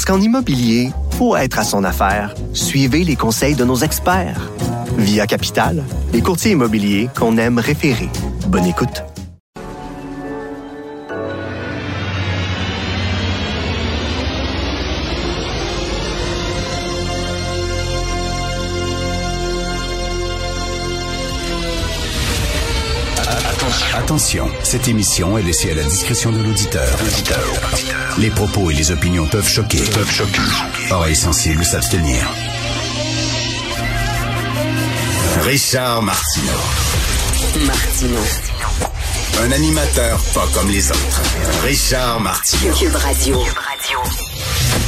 Parce qu'en immobilier, pour être à son affaire, suivez les conseils de nos experts. Via Capital, les courtiers immobiliers qu'on aime référer. Bonne écoute. Attention, cette émission est laissée à la discrétion de l'auditeur. Les propos et les opinions peuvent choquer. Peuvent choquer. Oreilles sensibles s'abstenir. Richard Martineau. Martino. Un animateur pas comme les autres. Richard Martineau. Cube Radio.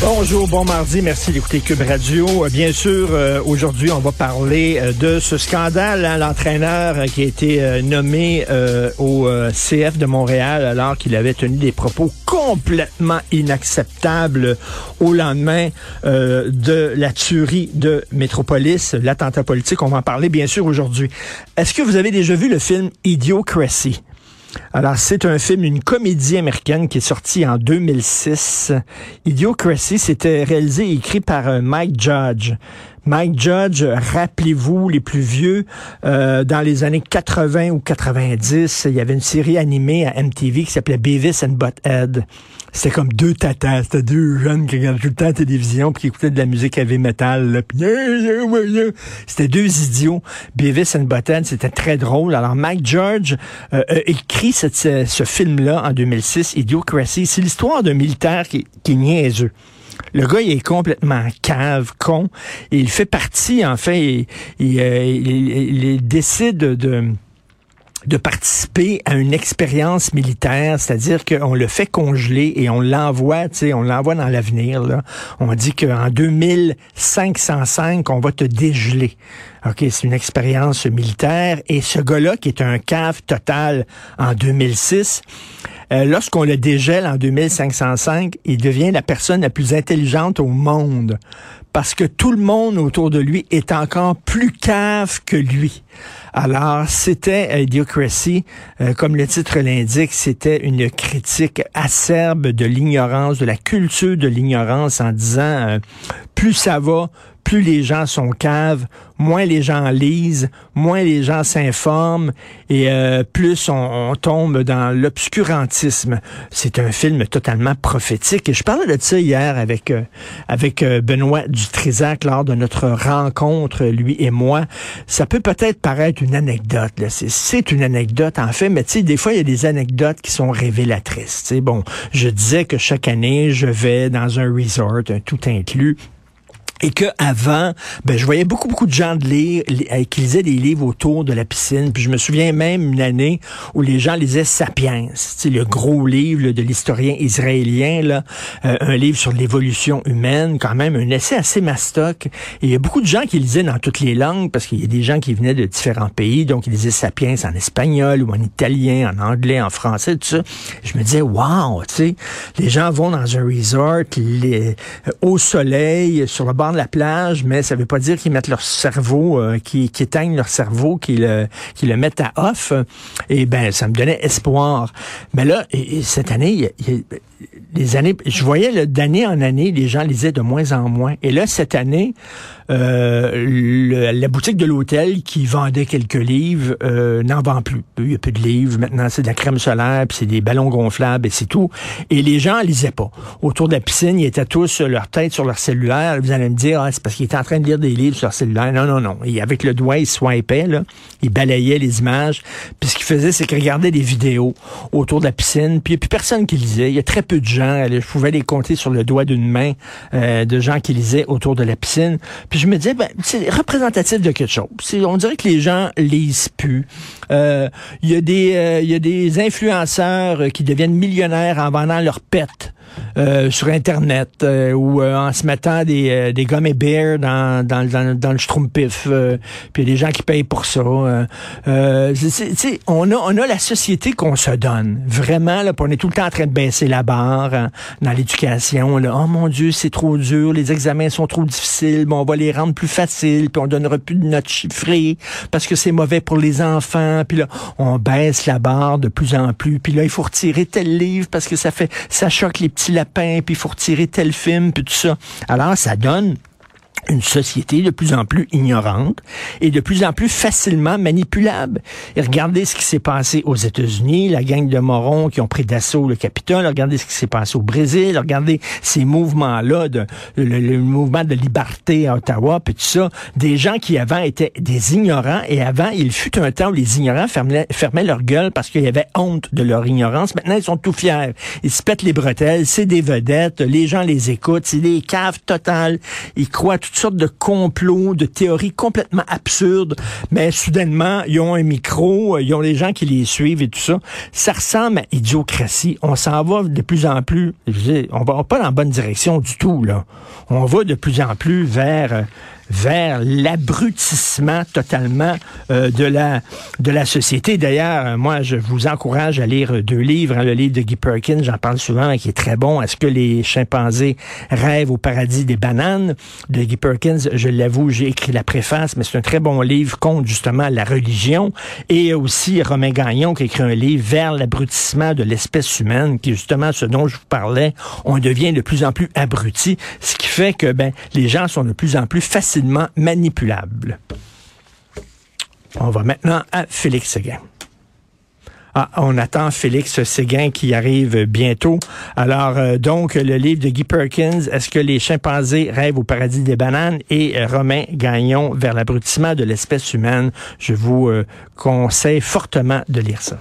Bonjour, bon mardi, merci d'écouter Cube Radio. Euh, Bien sûr, euh, aujourd'hui, on va parler euh, de ce scandale, hein, l'entraîneur qui a été nommé au CF de Montréal alors qu'il avait tenu des propos complètement inacceptables au lendemain de la tuerie de Métropolis, l'attentat politique. On va en parler bien sûr aujourd'hui. Est-ce que vous avez déjà vu le film Idiocracy? Alors, c'est un film, une comédie américaine qui est sortie en 2006. Idiocracy, c'était réalisé et écrit par euh, Mike Judge. Mike Judge, rappelez-vous, les plus vieux, euh, dans les années 80 ou 90, il y avait une série animée à MTV qui s'appelait Beavis and Butthead. C'était comme deux tatas, c'était deux jeunes qui regardaient tout le temps la télévision puis qui écoutaient de la musique heavy metal. C'était deux idiots. Beavis and Butthead, c'était très drôle. Alors Mike Judge euh, écrit cette- ce, film-là en 2006, Idiocracy. C'est l'histoire d'un militaire qui, qui est niaiseux. Le gars, il est complètement cave, con. Il fait partie, en fait, il, il, euh, il- il décide de de participer à une expérience militaire, c'est-à-dire qu'on le fait congeler et on l'envoie, tu sais, on l'envoie dans l'avenir. On dit qu'en 2505, on va te dégeler. OK, c'est une expérience militaire. Et ce gars-là, qui est un cave total en 2006, euh, lorsqu'on le dégèle en 2505, il devient la personne la plus intelligente au monde parce que tout le monde autour de lui est encore plus cave que lui. Alors, c'était euh, Idiocracy, euh, comme le titre l'indique, c'était une critique acerbe de l'ignorance, de la culture de l'ignorance en disant euh, plus ça va, plus les gens sont caves, moins les gens lisent, moins les gens s'informent et euh, plus on, tombe dans l'obscurantisme. C'est un film totalement prophétique. Et je parlais de ça hier avec euh, avec euh, Benoît Dutrisac lors de notre rencontre, lui et moi. Ça peut peut-être paraître une anecdote. C'est- une anecdote en fait, mais tu sais, des fois il y a des anecdotes qui sont révélatrices. tu sais. Bon, je disais que chaque année je vais dans un resort, un tout inclus. Et que avant, ben je voyais beaucoup beaucoup de gens de lire, li- euh, qui lisaient des livres autour de la piscine. Puis je me souviens même une année où les gens lisaient Sapiens, le gros livre de l'historien israélien là, euh, un livre sur l'évolution humaine, quand même un essai assez mastoc. Et il y a beaucoup de gens qui lisaient dans toutes les langues parce qu'il y a des gens qui venaient de différents pays, donc ils lisaient Sapiens en espagnol ou en italien, en anglais, en français, tout ça. Je me disais wow, tu sais, les gens vont dans un resort les, euh, au soleil sur le bord de la plage, mais ça veut pas dire qu'ils mettent leur cerveau, euh, qu'ils éteignent leur cerveau, qu'ils le, le mettent à off. Et ben, ça me donnait espoir. Mais là, et- et cette année, y a- y a- les années, je voyais d'année en année, les gens lisaient de moins en moins. Et là, cette année, euh, le- la boutique de l'hôtel qui vendait quelques livres euh, n'en vend plus. Il y a plus de livres. Maintenant, c'est de la crème solaire, puis c'est des ballons gonflables, et c'est tout. Et les gens lisaient pas. Autour de la piscine, ils étaient tous euh, leur tête sur leur cellulaire. Vous allez me dire, ah, c'est parce qu'ils étaient en train de lire des livres sur cellulaire. Non, non, non. Et avec le doigt, ils swipaient, là. Ils balayaient les images. Puis ce qu'ils faisaient, c'est qu'ils regardaient des vidéos autour de la piscine. Puis il n'y a plus personne qui lisait. Il y a très peu de gens. Je pouvais les compter sur le doigt d'une main euh, de gens qui lisaient autour de la piscine. Puis je me disais, ben, c'est représentatif de quelque chose. On dirait que les gens lisent plus. Euh, Il y a des, euh, il y a des influenceurs euh, qui deviennent millionnaires en vendant leurs pets. Euh, sur Internet euh, ou euh, en se mettant des, des gommes et bears dans, dans, dans, dans le schtroumpif. puis il y a des gens qui payent pour ça. c'est, on, a, on a la société qu'on se donne. Vraiment, là, on est tout le temps en train de baisser la barre hein, dans l'éducation. Là. Oh mon Dieu, c'est trop dur, les examens sont trop difficiles, bon, on va les rendre plus faciles, puis on donnera plus de notes chiffrées parce que c'est mauvais pour les enfants. Puis là, on baisse la barre de plus en plus. Puis là, il faut retirer tel livre parce que ça fait ça choque les petits lapins, puis il faut retirer tel film, puis tout ça. Alors, ça donne une société de plus en plus ignorante et de plus en plus facilement manipulable. Et regardez ce qui s'est passé aux États-Unis, la gang de morons qui ont pris d'assaut le Capitole, regardez ce qui s'est passé au Brésil, regardez ces mouvements-là, de, le, mouvement de liberté à Ottawa, puis tout ça, des gens qui avant étaient des ignorants et avant, il fut un temps où les ignorants fermaient, leur gueule parce qu'ils avaient honte de leur ignorance. Maintenant, ils sont tout fiers. Ils se pètent les bretelles, c'est des vedettes, les gens les écoutent, c'est des caves totales. Ils croient toutes sortes de complots, de théories complètement absurdes, mais soudainement, ils ont un micro, ils ont les gens qui les suivent et tout ça. Ça ressemble à idiocratie. On s'en va de plus en plus, on va pas dans la bonne direction du tout, là. On va de plus en plus vers euh, vers l'abrutissement totalement euh, de la de la société. D'ailleurs, moi, je vous encourage à lire deux livres. Hein, le livre de Guy Perkins, j'en parle souvent, qui est très bon. Est-ce que les chimpanzés rêvent au paradis des bananes? De Guy Perkins Je l'avoue, j'ai écrit la préface, mais c'est un très bon livre contre justement la religion. Et aussi Romain Gagnon qui écrit un livre vers l'abrutissement de l'espèce humaine, qui est justement ce dont je vous parlais. On devient de plus en plus abruti, ce qui fait que ben les gens sont de plus en plus facilement manipulable. On va maintenant à Félix Séguin. Ah, on attend Félix Séguin qui arrive bientôt. Alors, euh, donc, le livre de Guy Perkins, Est-ce que les chimpanzés rêvent au paradis des bananes? Et euh, Romain Gagnon, Vers l'abrutissement de l'espèce humaine. Je vous euh, conseille fortement de lire ça.